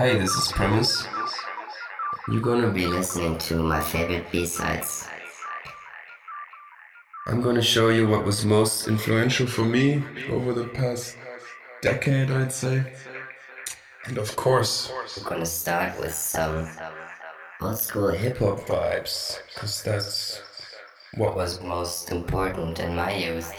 Hey, this is Premise. You're gonna be listening to my favorite B-sides. I'm gonna show you what was most influential for me over the past decade, I'd say. And of course, We're gonna start with some old school hip hip hop vibes, because that's what was. was most important in my youth.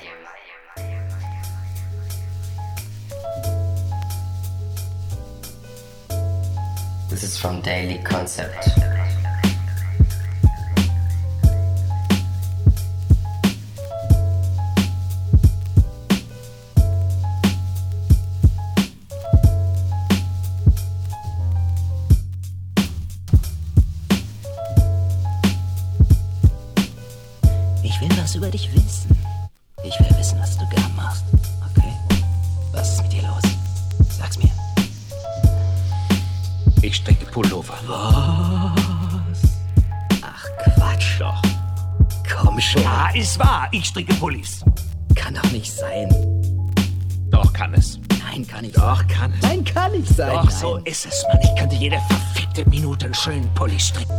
This is from Daily Concept. Ich stricke Pullis. Kann doch nicht sein. Doch, kann es. Nein, kann nicht Doch, kann es. Nein, kann nicht sein. Doch, so ist es, Mann. Ich könnte jede verfickte Minute einen schönen Pulli stricken.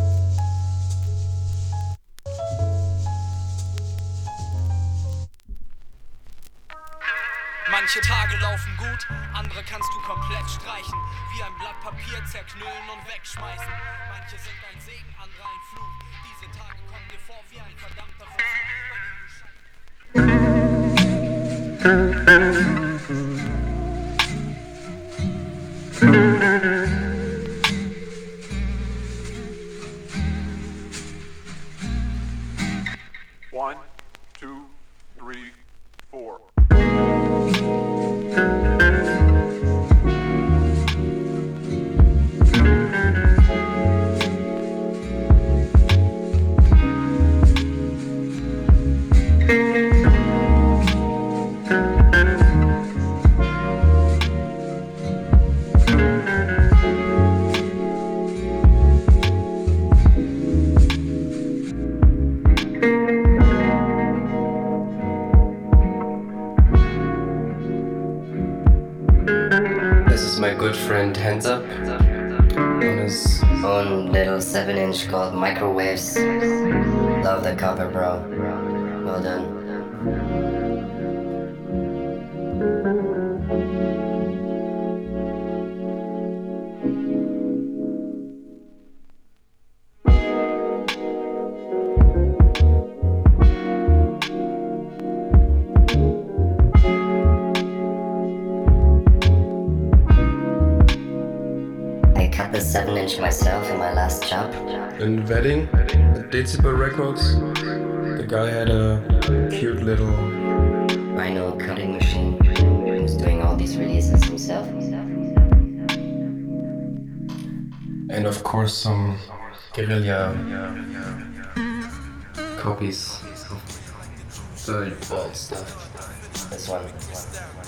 Manche Tage laufen gut, andere kannst du komplett streichen. Wie ein Blatt Papier zerknüllen und wegschmeißen. Manche sind ein Segen, andere ein Fluch. Diese Tage kommen dir vor wie ein verdammter Versuch, Mm-hmm. Called Microwaves. Love the cover, bro. Well done. Cut the 7 inch myself in my last job. in Wedding at Decibel Records. The guy had a cute little Vinyl cutting machine. He was doing all these releases himself. and of course some guerrilla copies of third ball stuff. This one. Some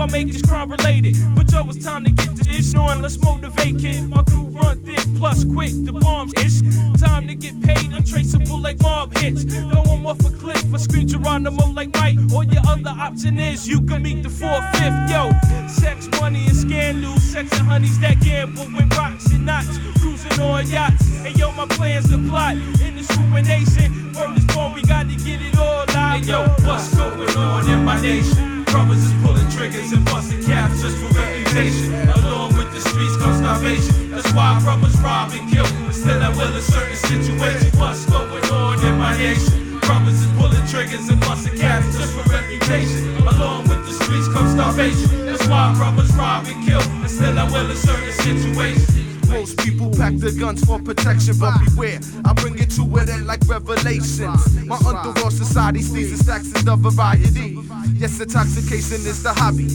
I make this crime related. But yo, it's time to get to this on. Let's motivate, kid. My crew run thick, plus quick. The bombs ish. Time to get paid, untraceable like mob hits. Throw 'em off a cliff, I scream Geronimo like Mike. Or your other option is you can meet the four fifth. Yo, sex, money, and scandals. Sex and honeys that gamble with rocks and knots. Cruising on yachts. And yo, my plans to plot in this ruination. Word is born, we got to get it all out. Yo, what's going on in my nation? Brothers is pulling triggers and busting caps just for reputation. Along with the streets come starvation. That's why brothers rob and kill. Still, I will in certain situations. What's going on in my nation? Brothers is pulling triggers and busting caps just for reputation. Along with the streets come starvation. That's why brothers rob and kill. Still, I will in certain situations. Most people pack their guns for protection, but beware, I bring it to an end like revelations. My underworld society sees the stacks of variety. Yes, intoxication is the hobby.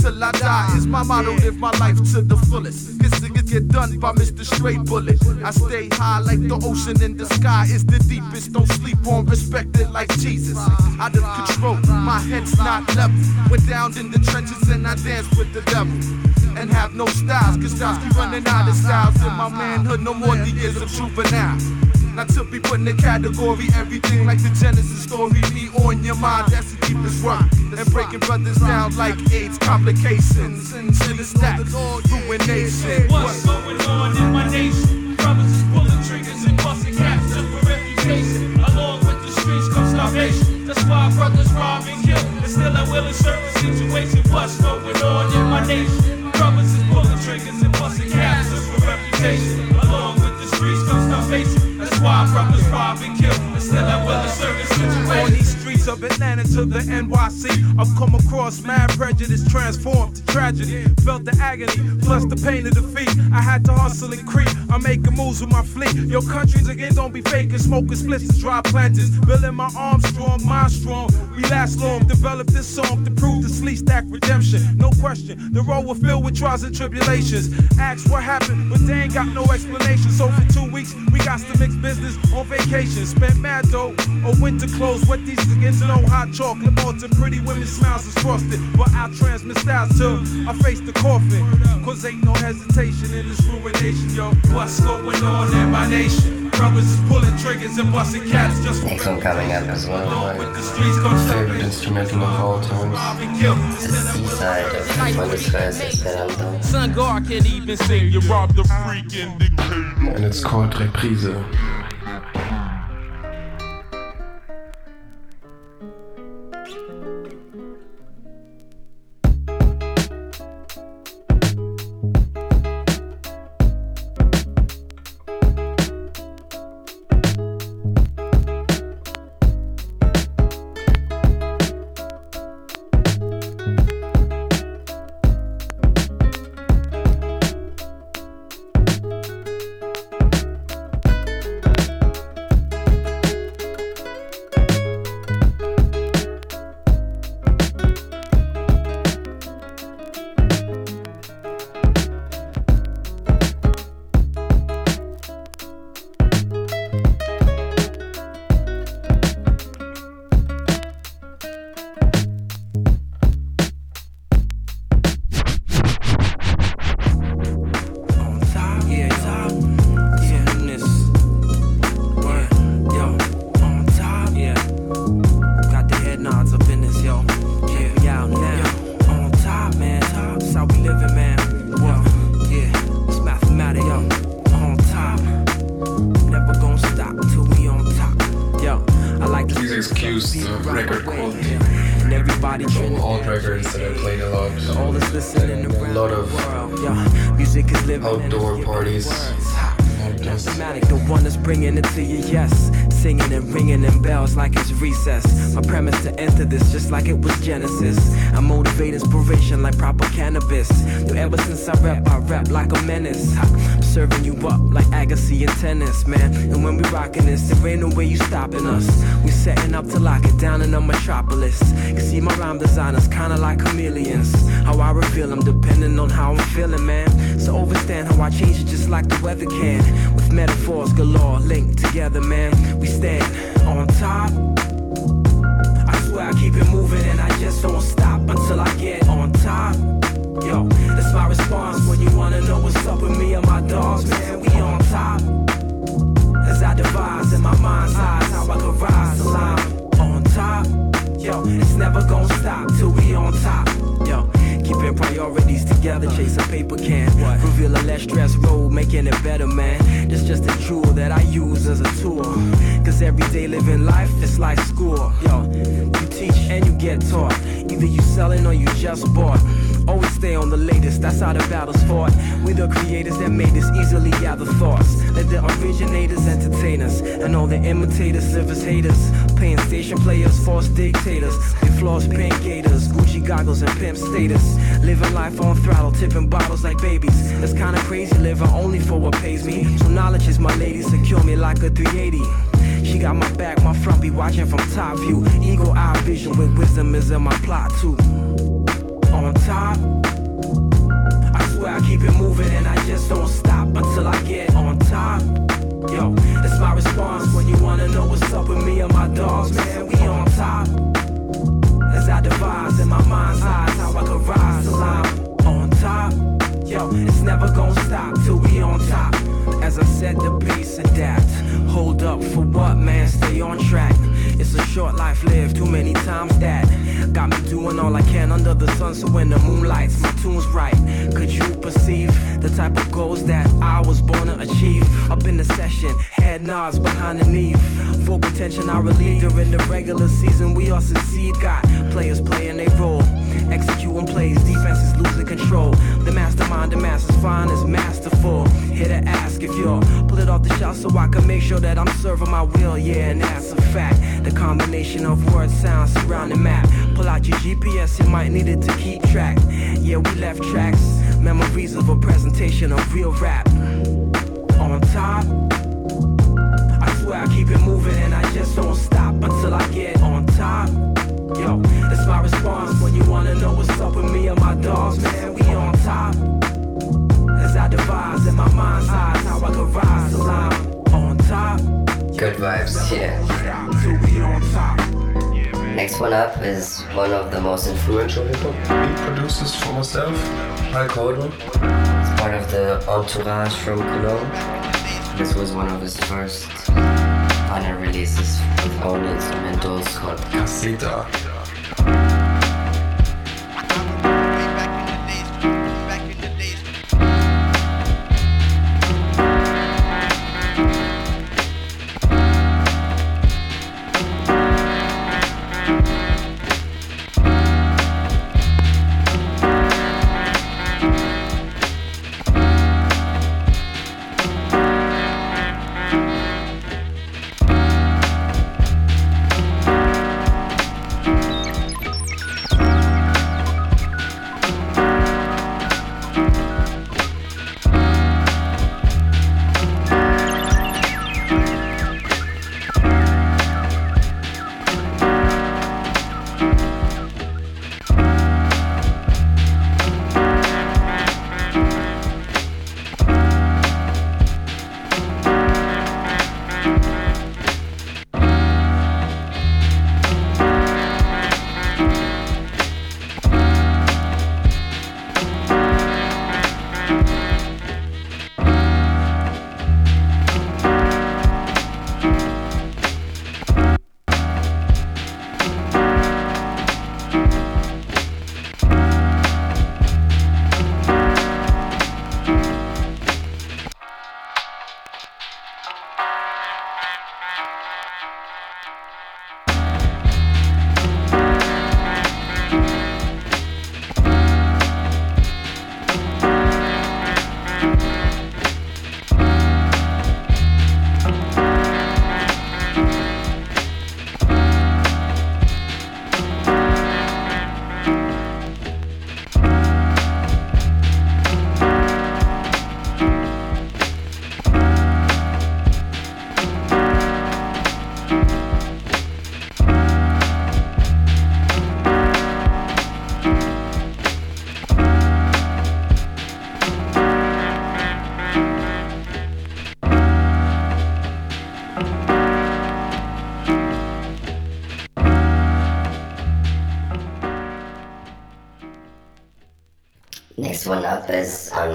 till I die is my motto. Live my life to the fullest. This niggas get done by Mr. Straight Bullet. I stay high like the ocean in the sky is the deepest. Don't sleep on, respect it like Jesus. Out of control, my head's not level. Went down in the trenches and I danced with the devil. And have no styles, cause styles keep running out of styles. In my manhood, no more the years of juvenile. Not to be put in the category, everything like the Genesis story. Me on your mind, that's the deepest work. And breaking brothers down like AIDS complications. To the stacks, ruination. What's going on in my nation? Brothers is pulling triggers and busting caps just for reputation. Along with the streets come starvation. That's why brothers rob and kill. And still I will in certain situation. What's going on in my nation? Brothers is pulling triggers and busting caps for reputation. Along with the streets come starvation. That's why brothers rob and kill. And still I will in certain situations. Of Atlanta to the NYC, I've come across mad prejudice transformed to tragedy. Felt the agony, plus the pain of defeat. I had to hustle and creep. I'm making moves with my fleet. Your countries again don't be faking, smoking splits and dry planters. Building my arms strong, mind strong. We last long, develop this song to prove the sleep stack redemption. No question, the road will fill with trials and tribulations. Ask what happened, but they ain't got no explanation. So for two weeks, we got to mix business on vacation. Spent mad dough on winter clothes. What these niggas know, hot chocolate, to pretty women smiles is frosted. But I transmit styles till I face the coffin. Cause ain't no hesitation in this ruination, yo. What's going on in my nation? Brothers is pulling triggers and busting caps just for Next one coming up is one of Along with my the streets come Favorite instrumental of all times. rob and kill. the seaside of Buenos Aires Esperanto. Sun God can't even sing. You robbed the freak indicator. And it's called Reprise. Never gonna stop till we on top. Yo, keeping priorities together, chasing paper can. Reveal a less stress road, making it better, man. It's just a tool that I use as a tool. Cause everyday living life is like school. Yo, you teach and you get taught. Either you selling or you just bought. Always stay on the latest, that's how the battle's fought. We the creators that made this easily gather thoughts. Let the originators entertain us, and all the imitators live as haters. Paying station players, false dictators. They floss pink gators, Gucci goggles, and pimp status. Living life on throttle, tipping bottles like babies. That's kinda crazy, living only for what pays me. So knowledge is my lady, secure me like a 380. She got my back, my front be watching from top view. Eagle eye vision with wisdom is in my plot too. on top. I swear I keep it moving and I just don't stop until I get on top. Yo, that's my response when you wanna know what's up with me and my dogs, man. We on top. As I devise in my mind's eyes how I could rise till I'm on top. Yo, it's never gonna stop till we on top. As I set the pace, adapt. Hold up for what, man? Stay on track. It's a short life lived, too many times that got me doing all I can under the sun. So when the moon lights, my tune's right. Could you perceive the type of goals that I was born to achieve? Up in the session, head nods behind the knee. Full potential, I relieve during the regular season. We all succeed, got players playing their role. Executing plays, defense is losing control. The mastermind, the master's fine is masterful. Here to ask if you'll pull it off the shelf so I can make sure that I'm serving my will. Yeah, and that's a fact. The combination of words, sounds, surrounding map. Pull out your GPS, you might need it to keep track. Yeah, we left tracks, memories of a presentation of real rap. On top, I swear I keep it moving and I just don't stop until I get on top. Yo, my response when you wanna know what's up with me and my dogs, man. We on top. As I devise in my mind's eyes how I could rise till I'm on top. Good vibes, yeah. We on top. Next one up is one of the most influential hip hop Beat producers for myself, Hulk Hodn. It's part of the entourage from Cologne. This was one of his first final releases with own instrumentals called Casita. Next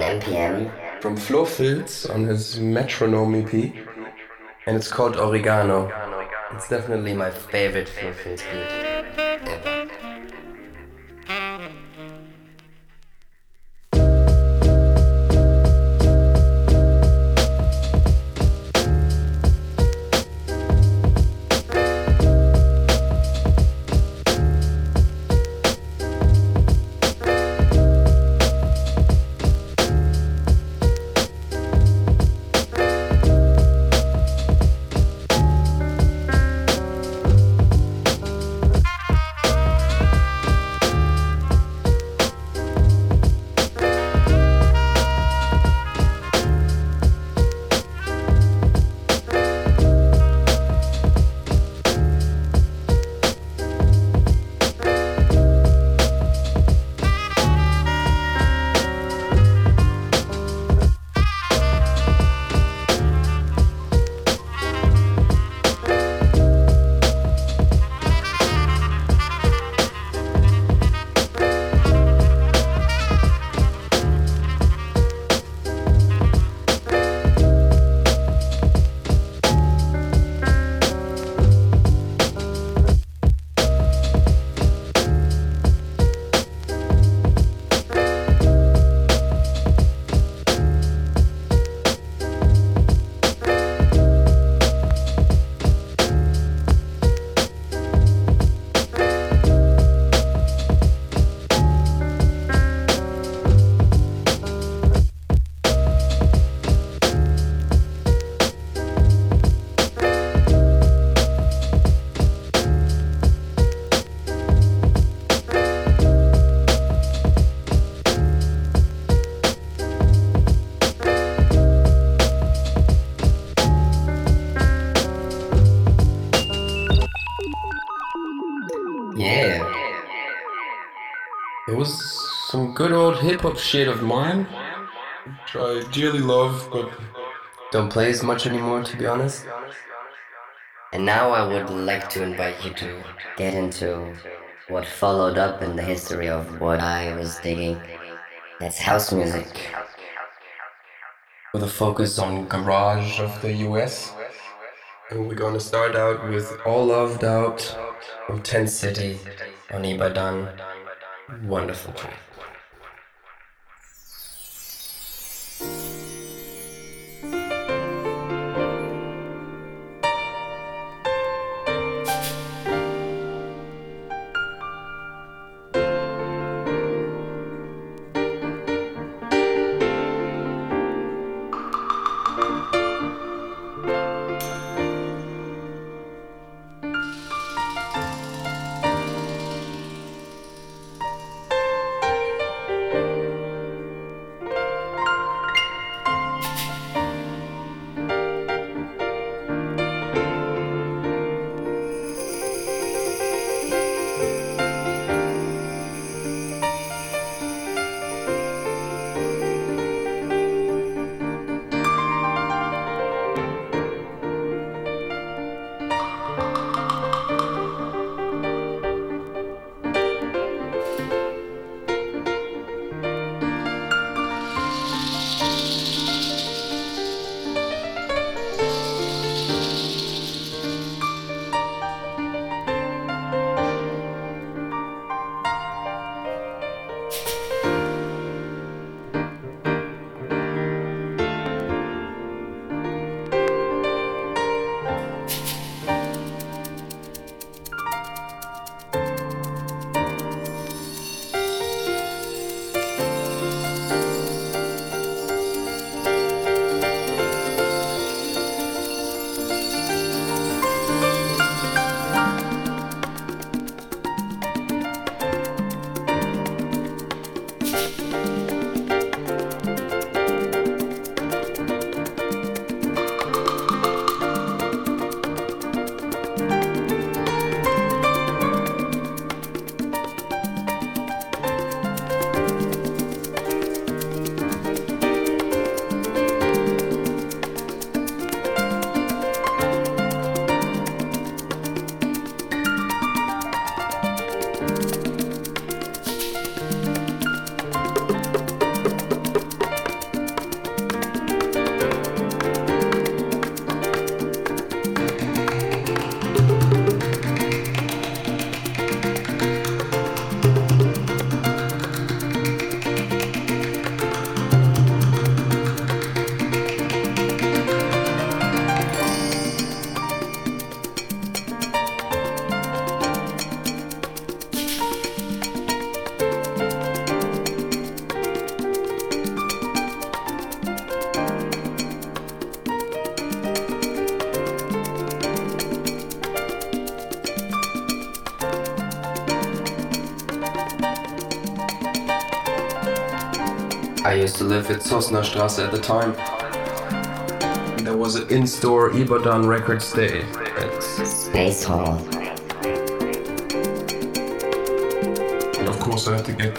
NPM. From Flofilz on his Metronome EP. And it's called Oregano. It's definitely my favorite Flofilz beat good old hip hop shit of mine, which I dearly love, but Don't play as much anymore, to be honest. And now I would like to invite you to get into what followed up in the history of what I was digging. That's house music. with a focus on garage of the US. And we're gonna start out with All Loved Out from Ten City on Ibadan. Wonderful track. Used to live at Zossener Straße at the time. There was an in-store Ibadan Records Day. Space Hall. And of course I had to get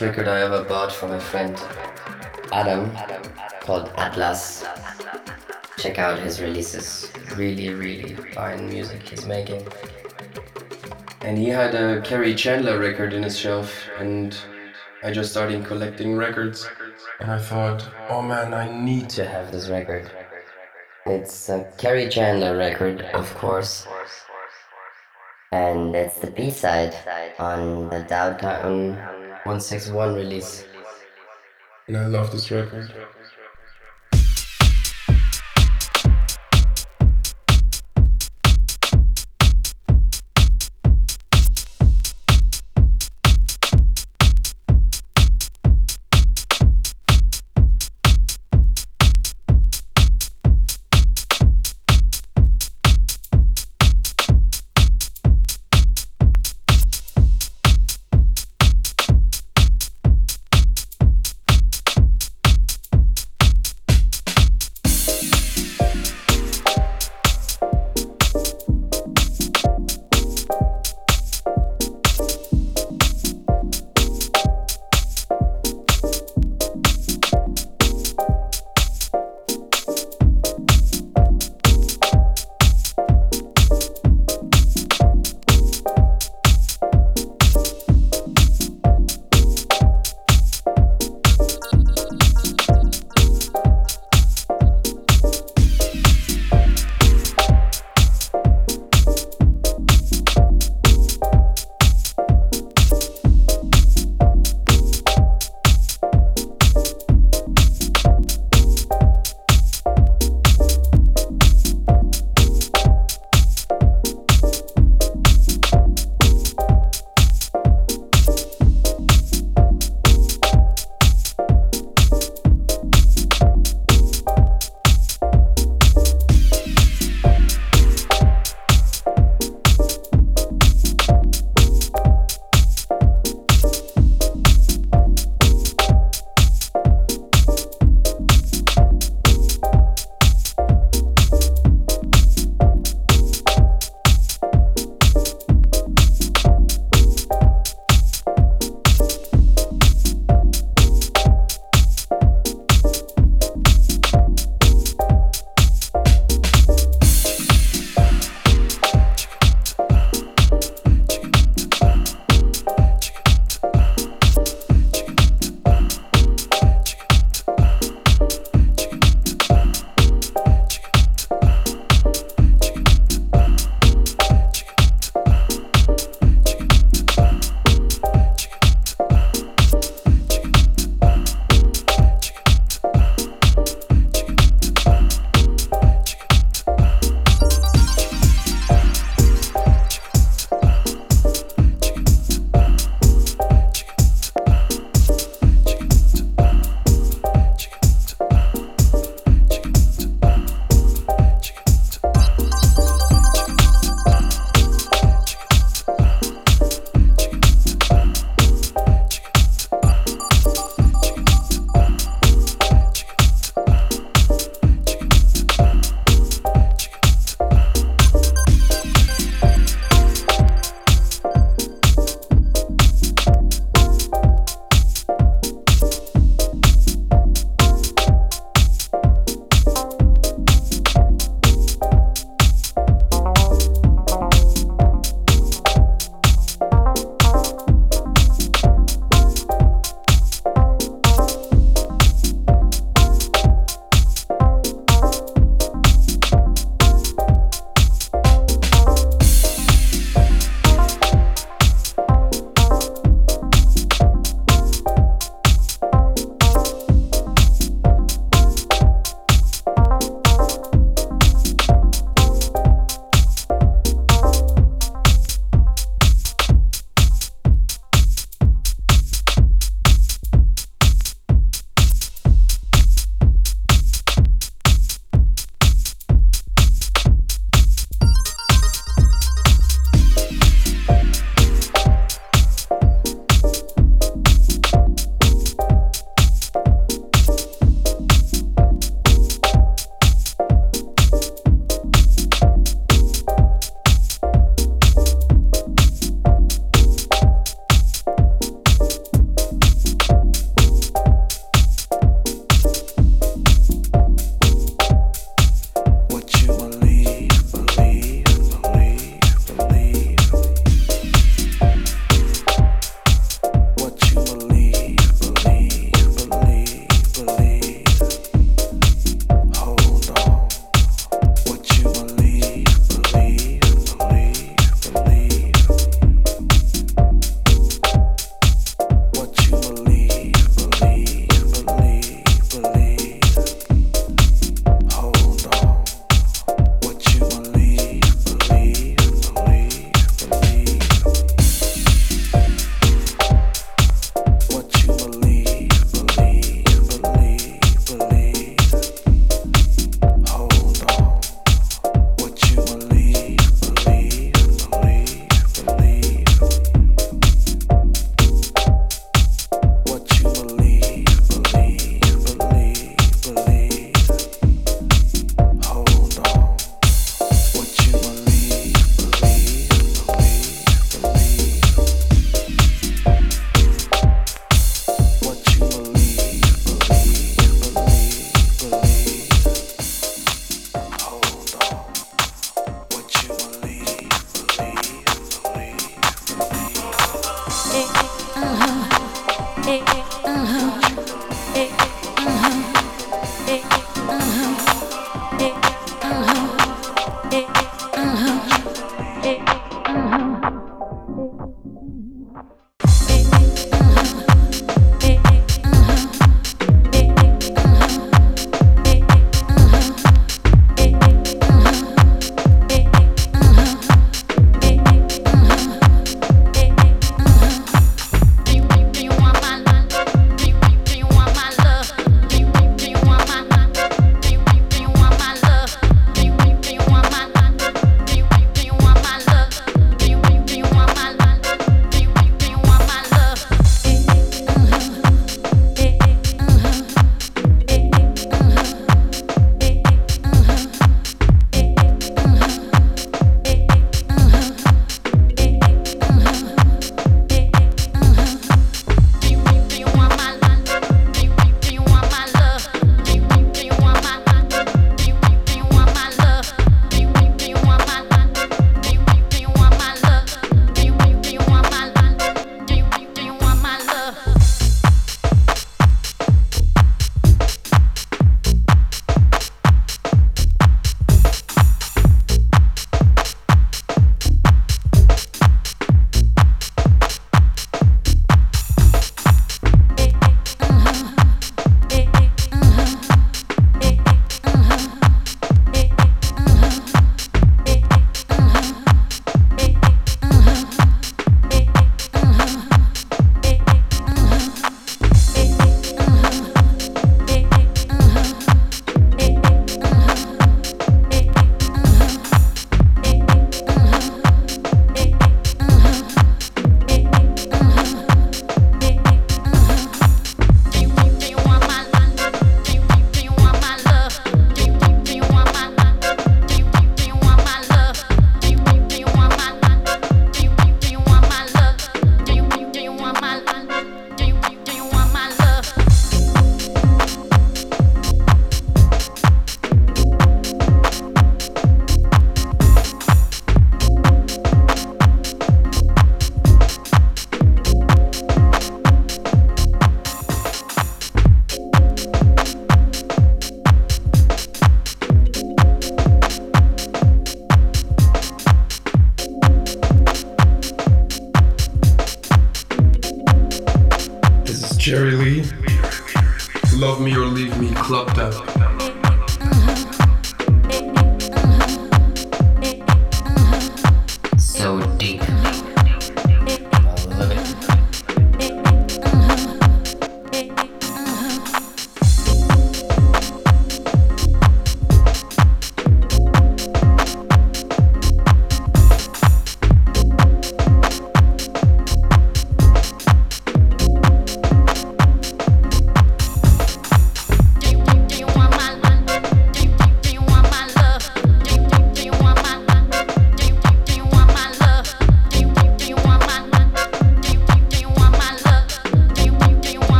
record I ever bought from a friend, Adam, called Atlas. check out his releases. Really, really fine music he's making. And he had a Kerri Chandler record in his shelf, and I just started collecting records. And I thought, oh man, I need to have this record. It's a Kerri Chandler record, of course. And it's the B-side on the Downtown 161 release. And I love this record.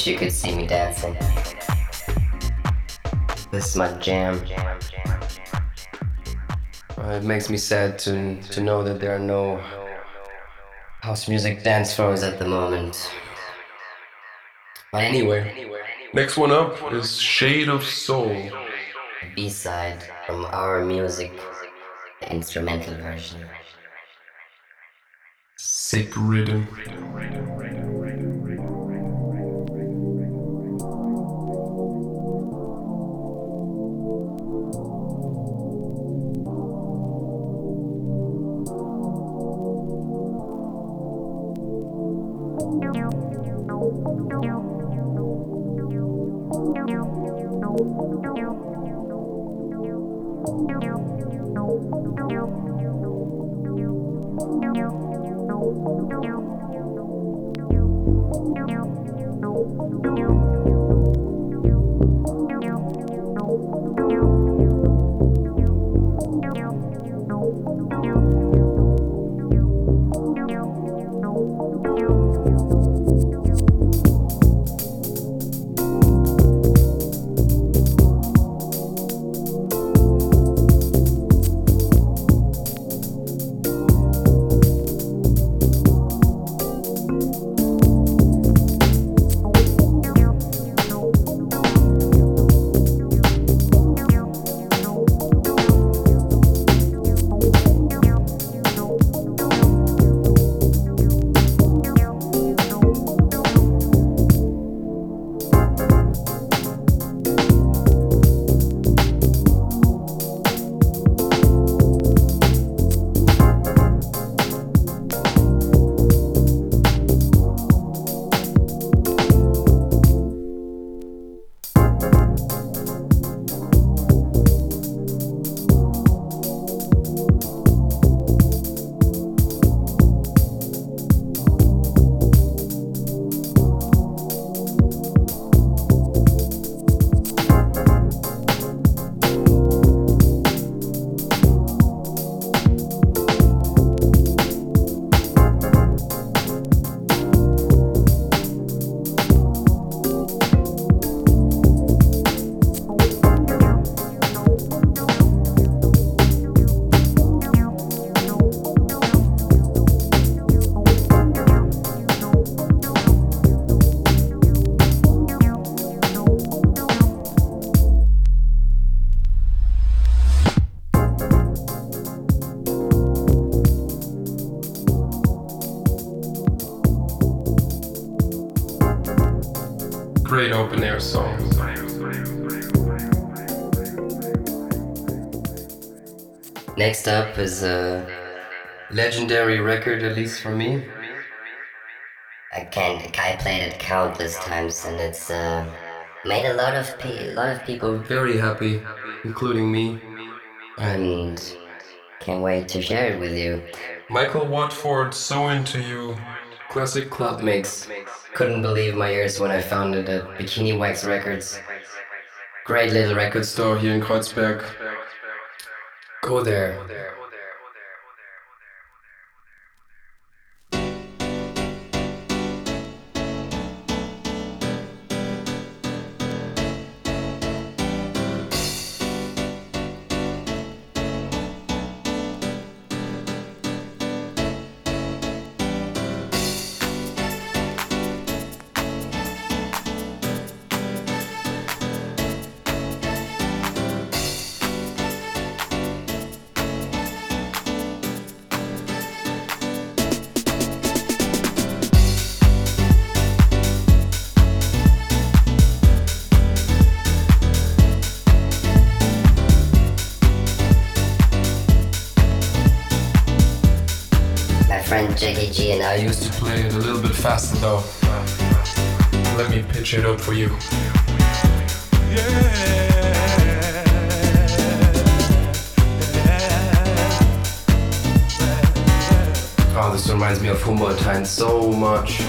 Wish you could see me dancing. This is my jam. Uh, it makes me sad to to know that there are no house music dance floors at the moment. But anyway, next one up is Shade of Soul. B-side from our music, the instrumental version. Sick rhythm. Next up is a legendary record, at least for me. I can't. I played it countless times, and it's uh, made a lot of pe- a lot of people very happy, including me. And can't wait to share it with you. Michael Watford, so into you. Classic club mix. Couldn't believe my ears when I found it at Bikini Waxx Records. Great little record store here in Kreuzberg. Go there. JKG and I used to play it a little bit faster though. Uh, let me pitch it up for you. Oh, this reminds me of Humboldt Time so much.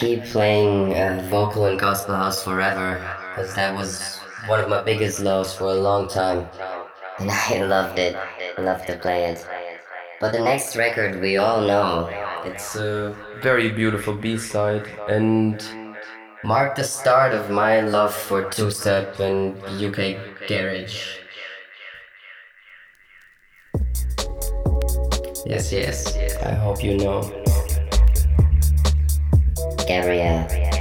Keep playing uh, vocal and gospel house forever because that was one of my biggest loves for a long time. And I loved it. Loved to play it. But the next record we all know. It's a very beautiful B-side and marked the start of my love for two-step and UK garage. Yes, yes. I hope you know. Gabrielle.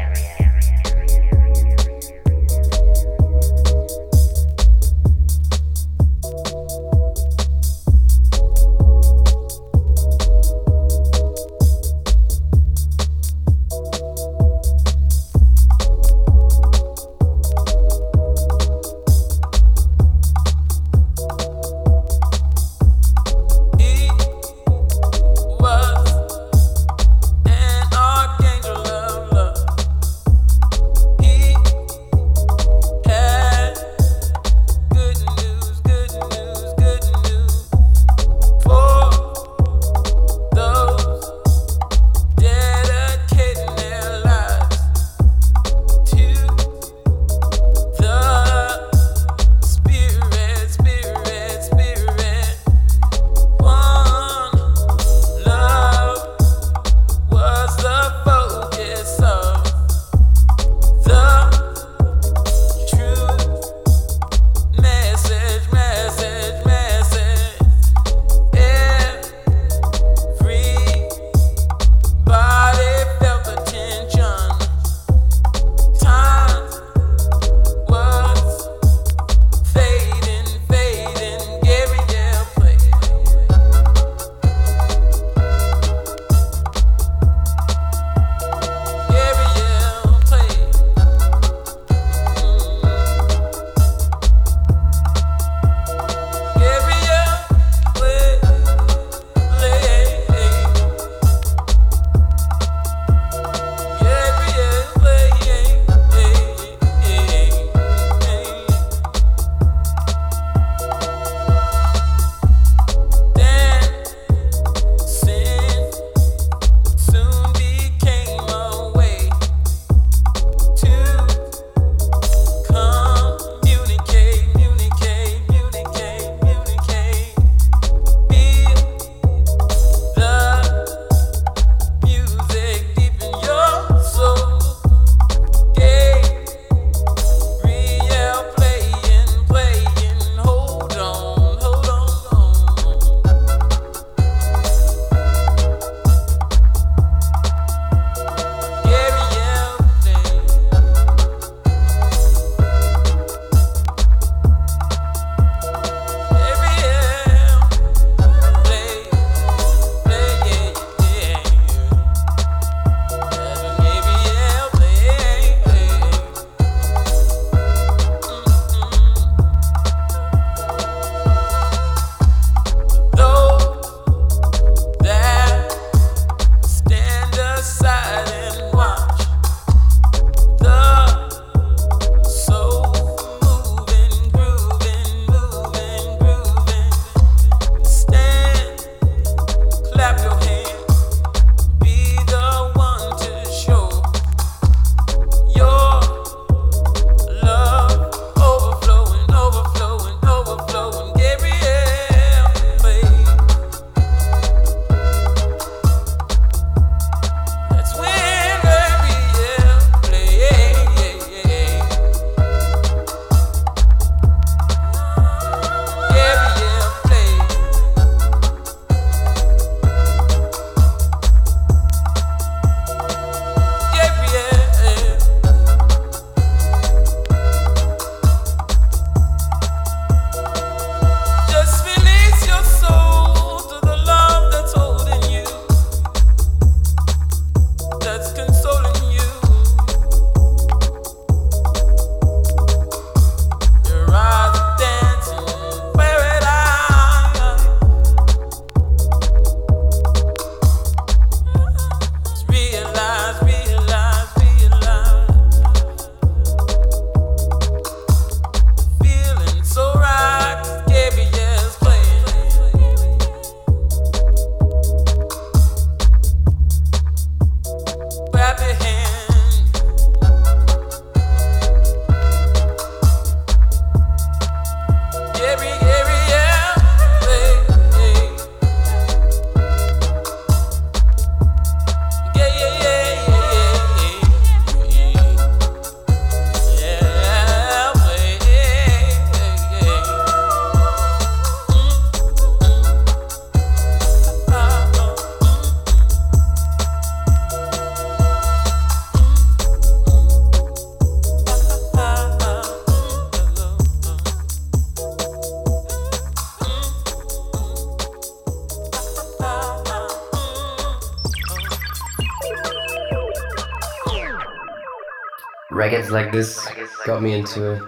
Records like this got me into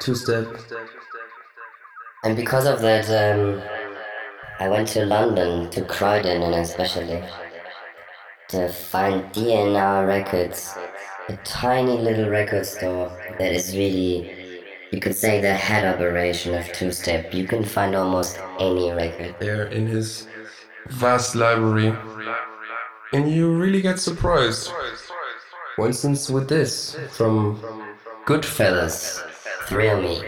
two step. And because of that, um, I went to London, to Croydon and especially, to find DNR Records, a tiny little record store that is really, you could say, the head operation of two step. You can find almost any record. There in his vast library. And you really get surprised. For instance, with this from Goodfellas, Thrill Me.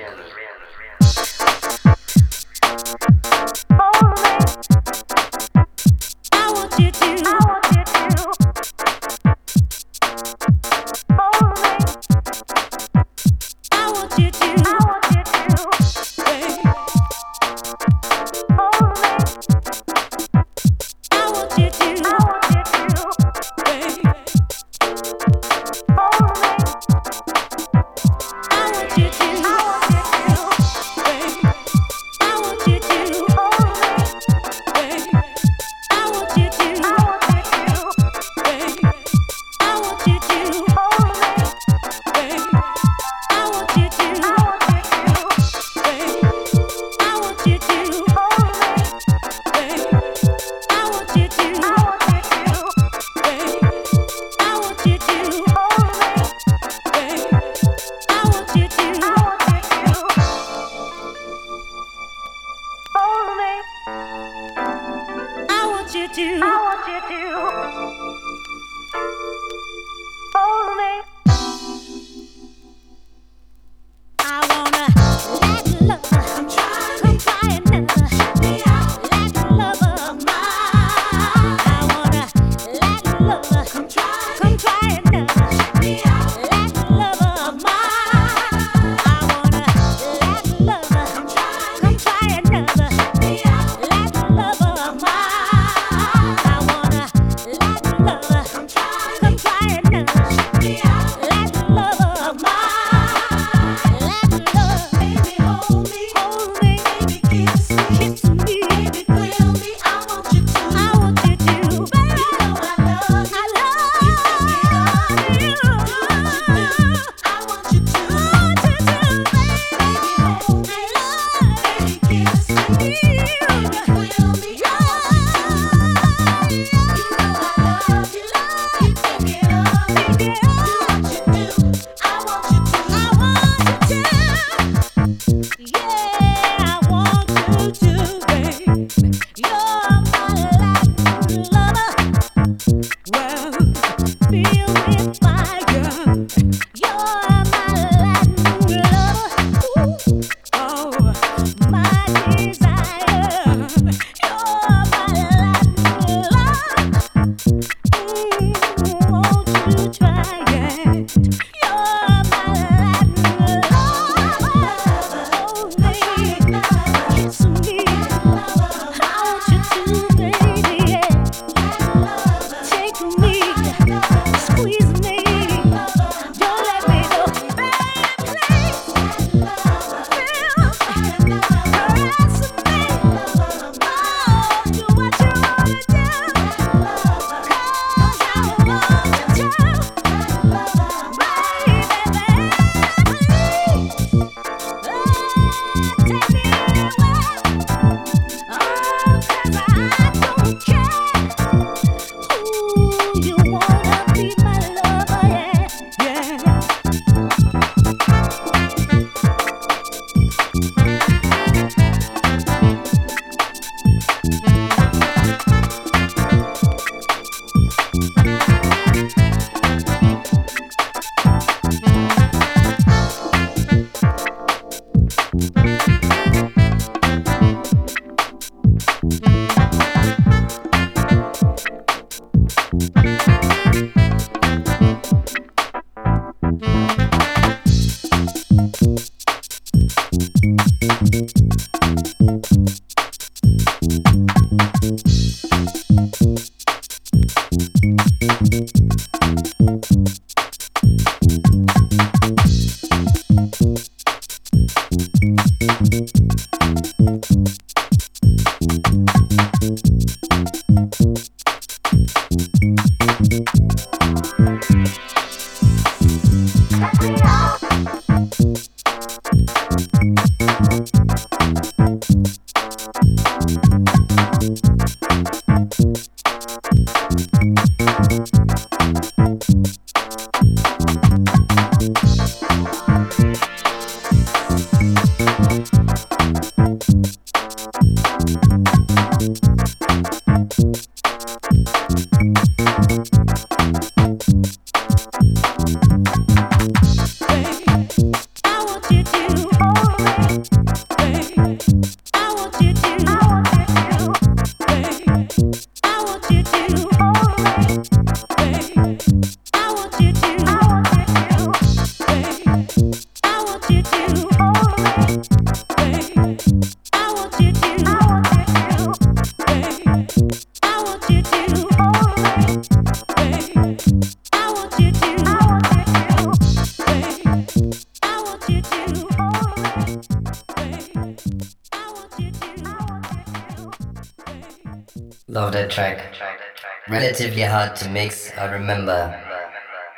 Relatively hard to mix. I remember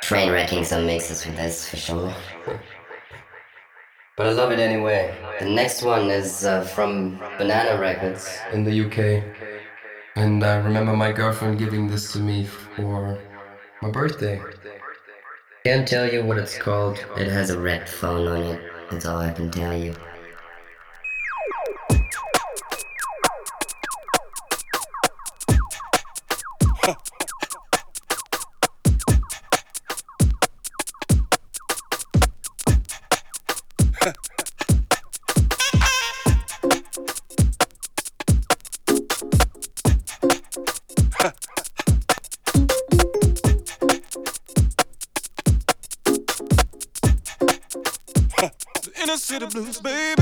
train wrecking some mixes with this for sure. But I love it anyway. The next one is uh, from Banana Records in the UK. And I remember my girlfriend giving this to me for my birthday. Can't tell you what it's called. It has a red phone on it. That's all I can tell you. Blues, baby.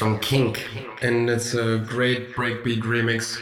From Kink. And it's a great breakbeat remix.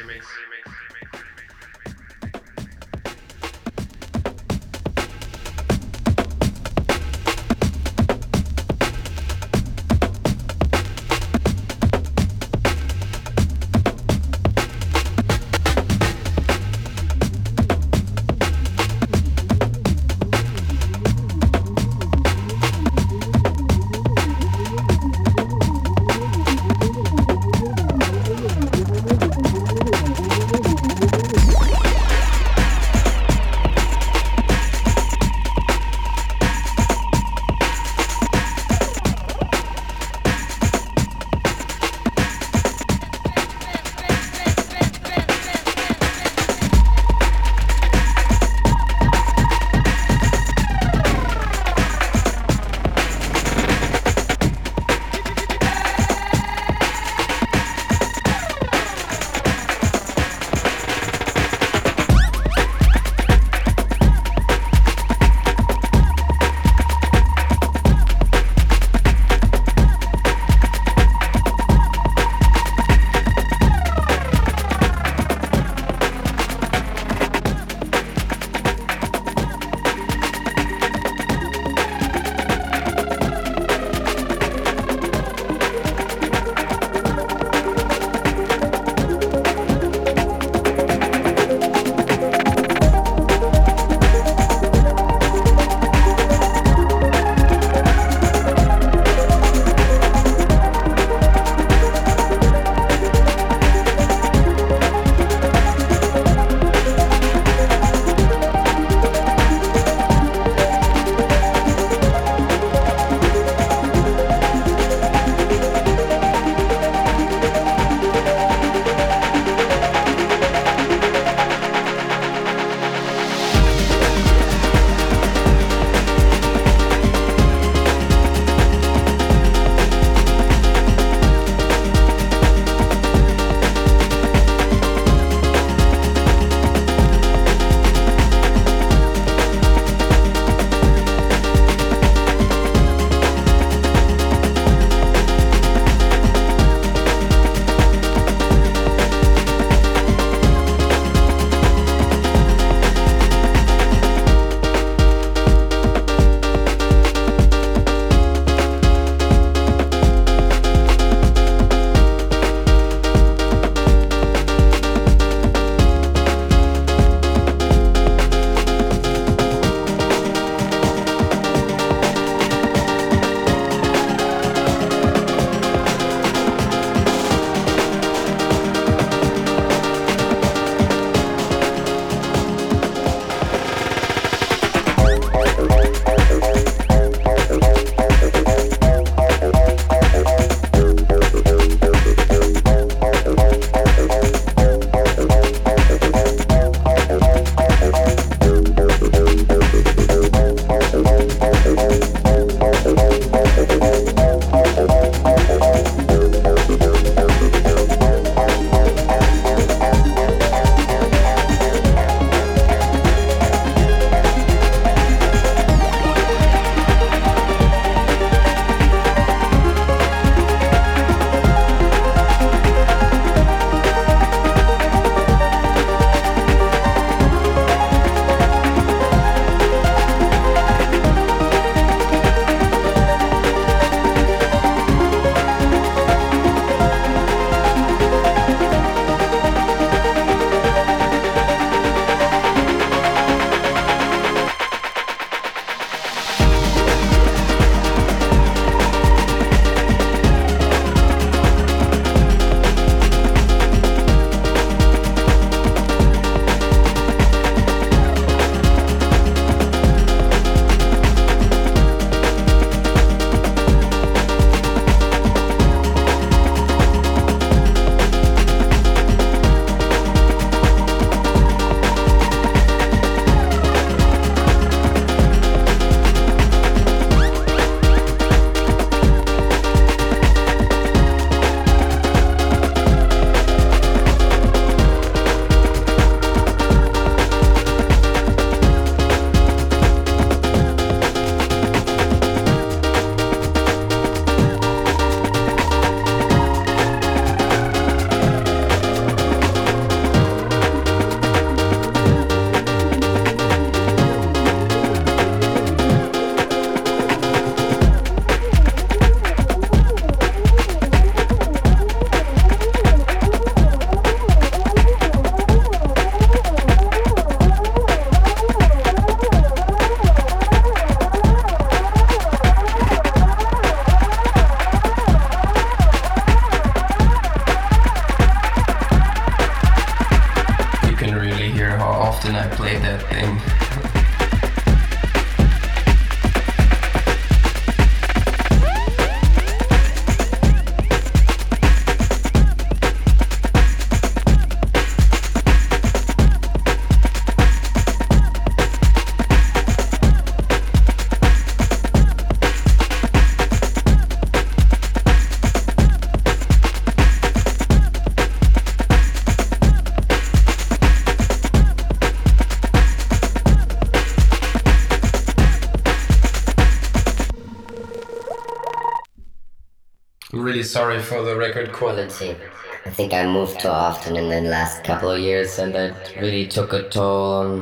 Sorry for the record quality. I think I moved too often in the last couple of years, and that really took a toll on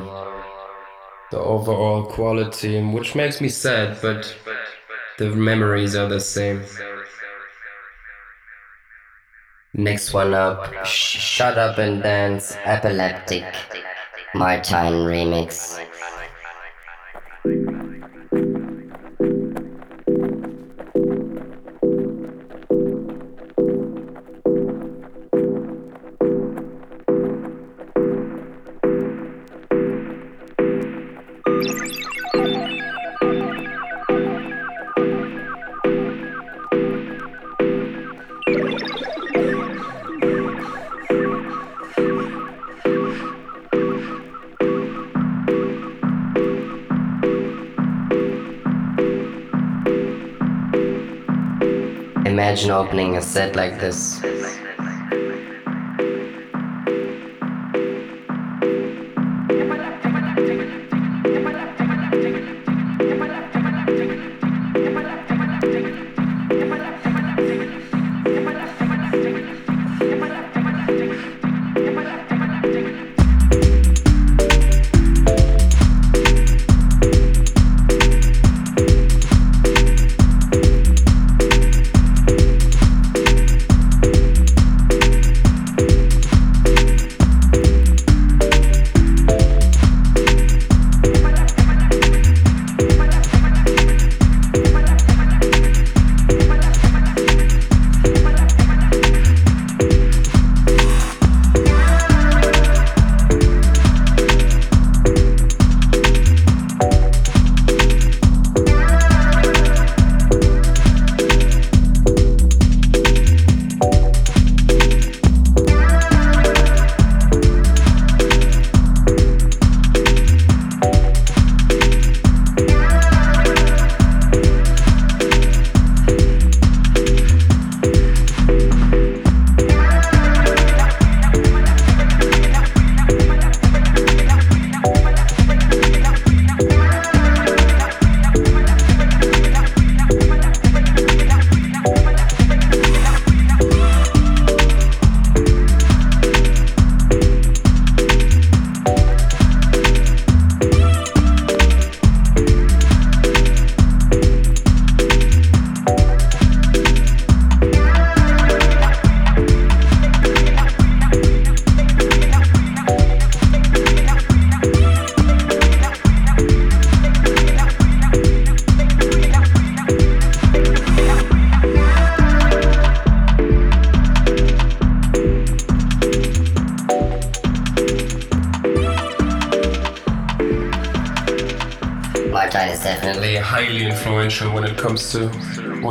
the overall quality, which makes me sad, but the memories are the same. Next one up, Sh Shut Up and Dance Epileptic Martine Remix. Imagine opening a set like this.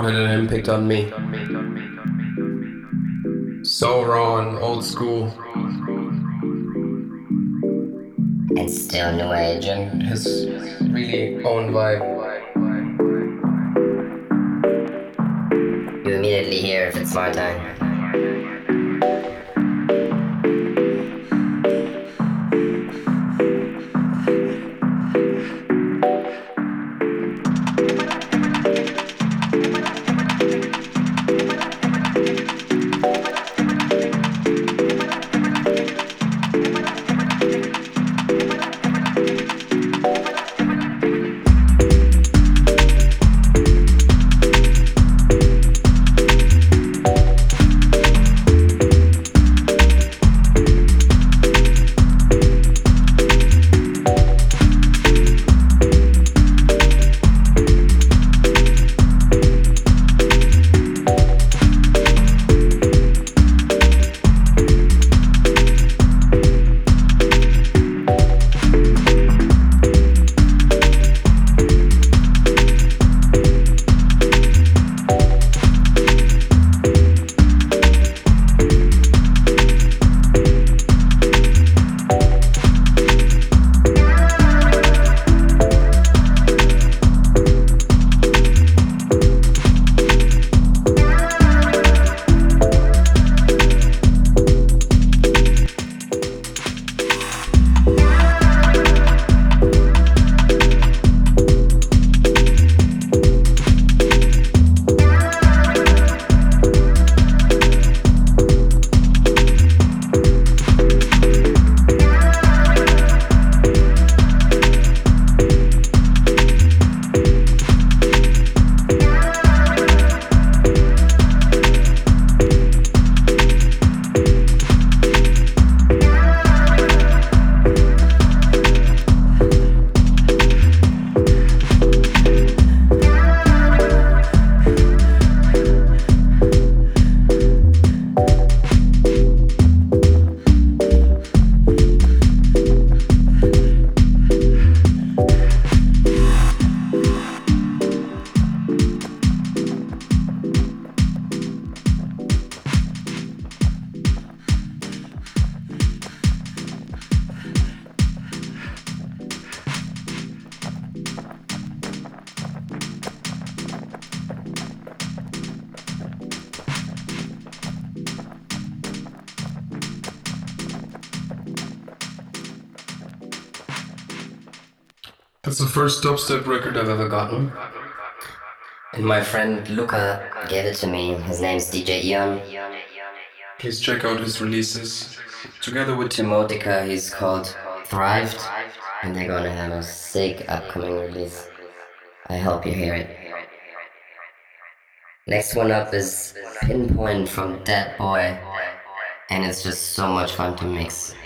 Had an impact on me. So raw and old school. And still new age. And his really own vibe. Dubstep record I've ever gotten. And my friend Luca gave it to me. His name's DJ Eon. Please check out his releases. Together with Timotica, he's called Thrived, and they're gonna have a sick upcoming release. I hope you hear it. Next one up is Pinpoint from Dead Boy, and it's just so much fun to mix.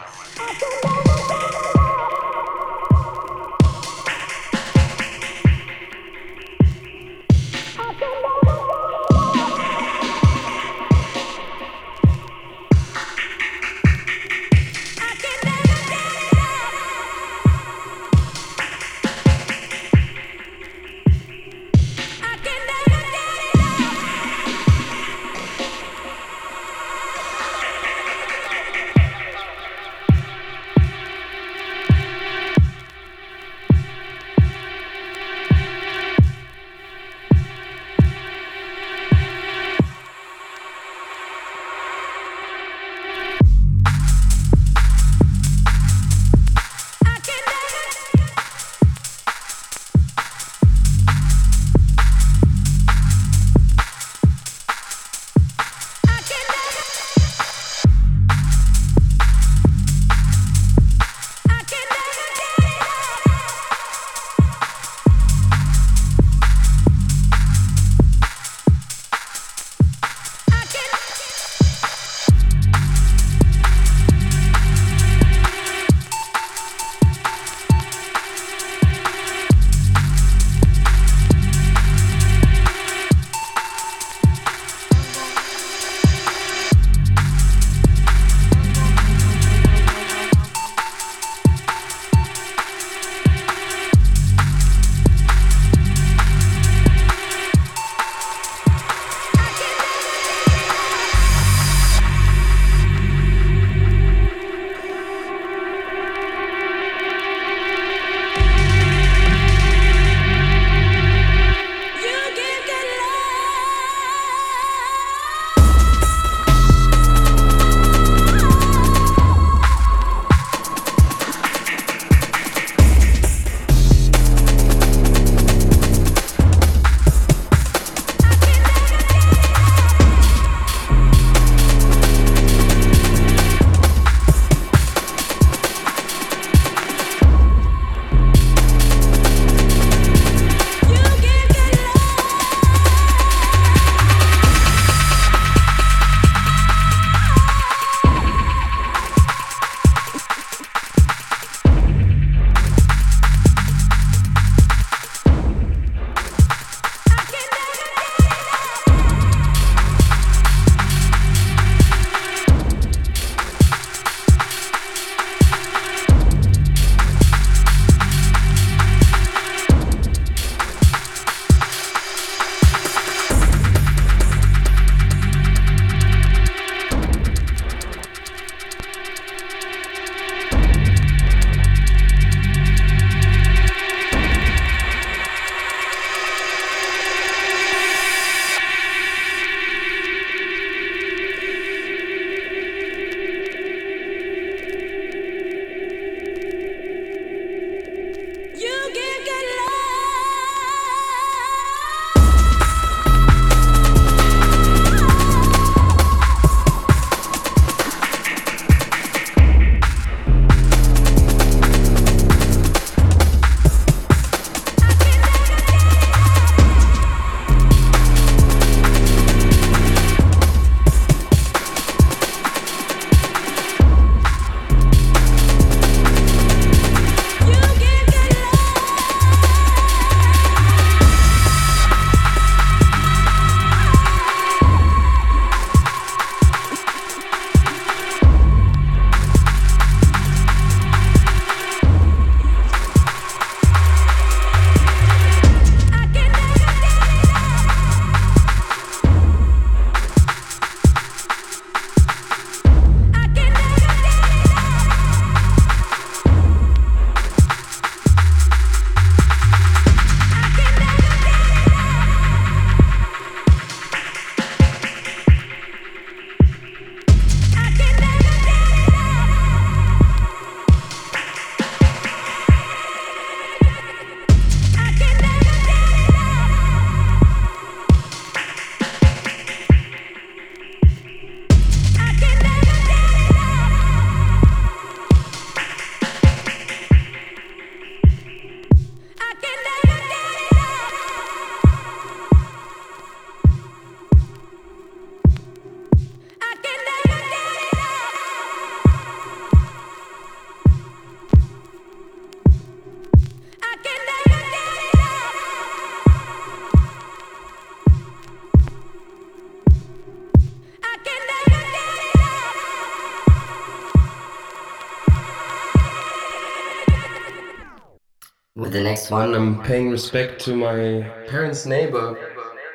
One, I'm paying respect to my parents' neighbor.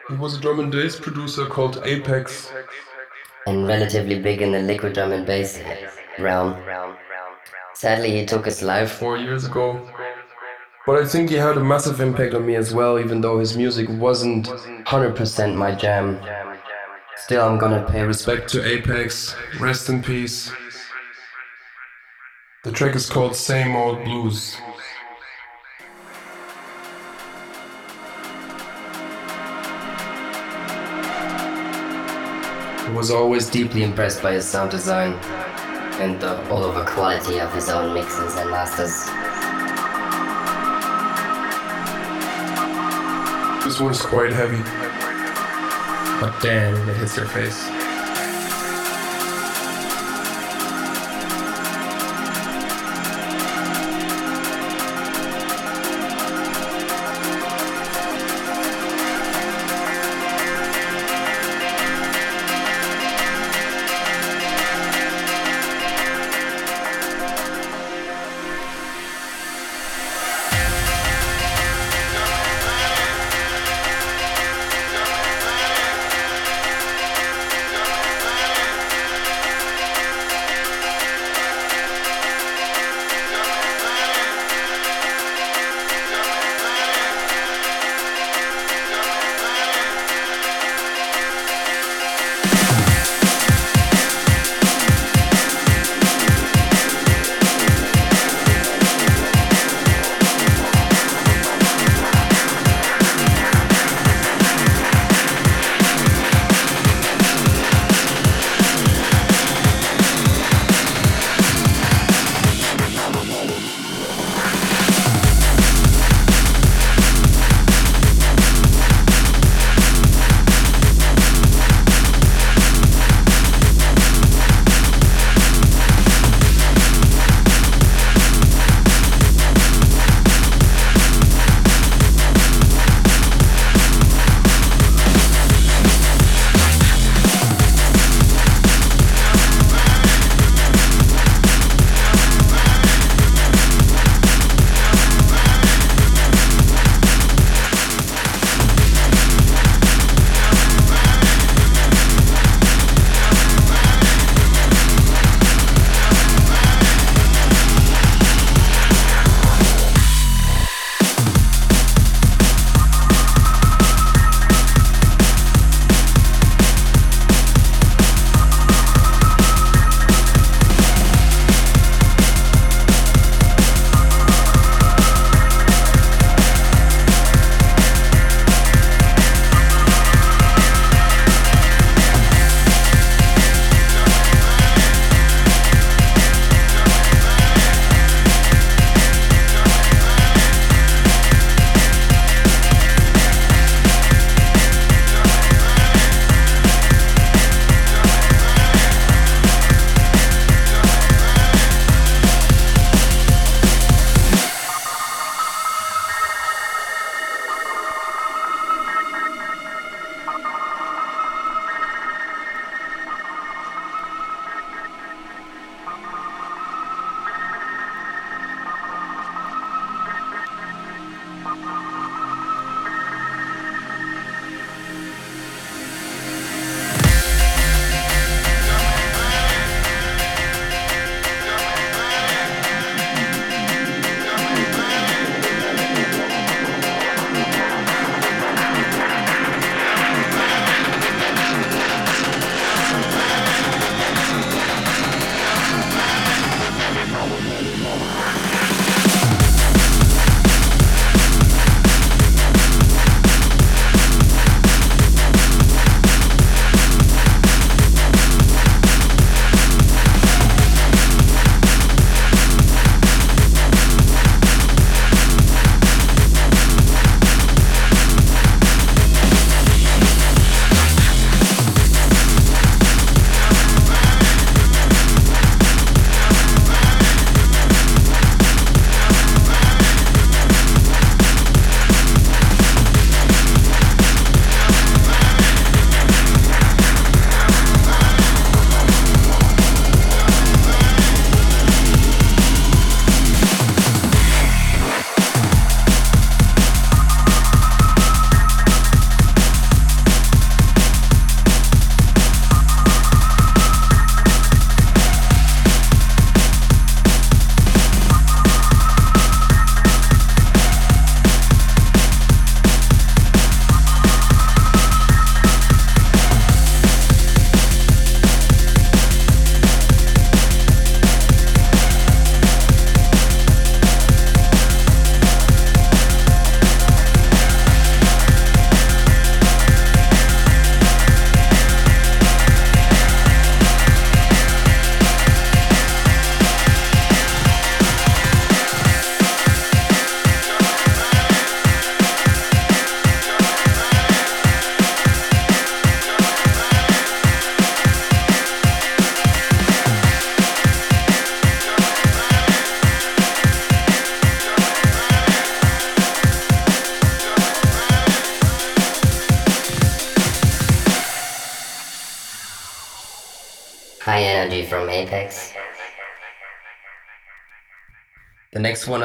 He was a drum and bass producer called Apex. And relatively big in the liquid drum and bass realm. Sadly, he took his life four years ago. But I think he had a massive impact on me as well, even though his music wasn't 100% my jam. Still, I'm gonna pay respect to Apex. Rest in peace. The track is called Same Old Blues. Was always deeply impressed by his sound design and the all over quality of his own mixes and masters. This one's quite heavy. But damn, it hits your face.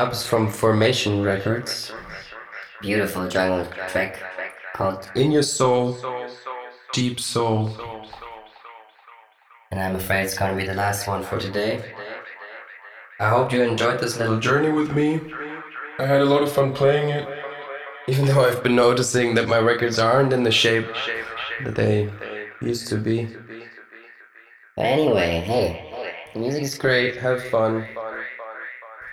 From Formation Records. Beautiful jungle track called In Your Soul, Deep Soul. And I'm afraid it's gonna be the last one for today. I hope you enjoyed this little journey with me. I had a lot of fun playing it. Even though I've been noticing that my records aren't in the shape that they used to be. But anyway, hey, the music is Great, have fun.